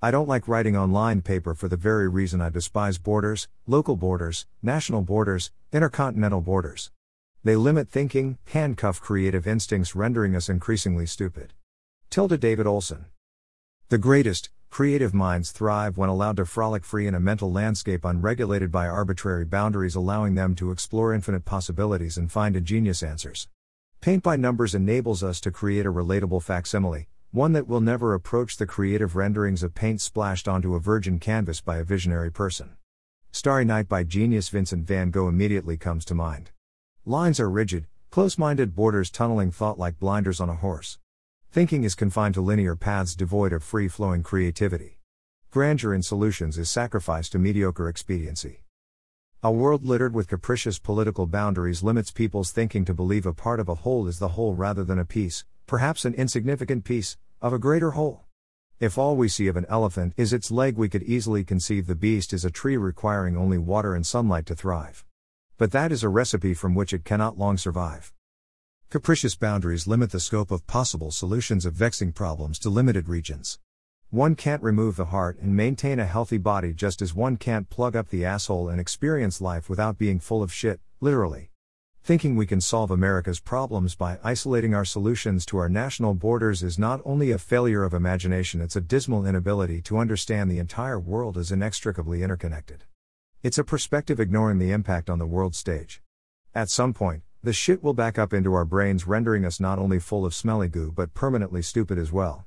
I don't like writing online paper for the very reason I despise borders, local borders, national borders, intercontinental borders. They limit thinking, handcuff creative instincts, rendering us increasingly stupid. Tilda David Olson. The greatest, creative minds thrive when allowed to frolic free in a mental landscape unregulated by arbitrary boundaries, allowing them to explore infinite possibilities and find ingenious answers. Paint by Numbers enables us to create a relatable facsimile, one that will never approach the creative renderings of paint splashed onto a virgin canvas by a visionary person. Starry Night by genius Vincent van Gogh immediately comes to mind. Lines are rigid, close minded borders tunneling thought like blinders on a horse. Thinking is confined to linear paths devoid of free flowing creativity. Grandeur in solutions is sacrificed to mediocre expediency. A world littered with capricious political boundaries limits people's thinking to believe a part of a whole is the whole rather than a piece, perhaps an insignificant piece, of a greater whole. If all we see of an elephant is its leg, we could easily conceive the beast is a tree requiring only water and sunlight to thrive. But that is a recipe from which it cannot long survive. Capricious boundaries limit the scope of possible solutions of vexing problems to limited regions. One can't remove the heart and maintain a healthy body just as one can't plug up the asshole and experience life without being full of shit, literally. Thinking we can solve America's problems by isolating our solutions to our national borders is not only a failure of imagination, it's a dismal inability to understand the entire world as inextricably interconnected. It's a perspective ignoring the impact on the world stage. At some point, the shit will back up into our brains, rendering us not only full of smelly goo but permanently stupid as well.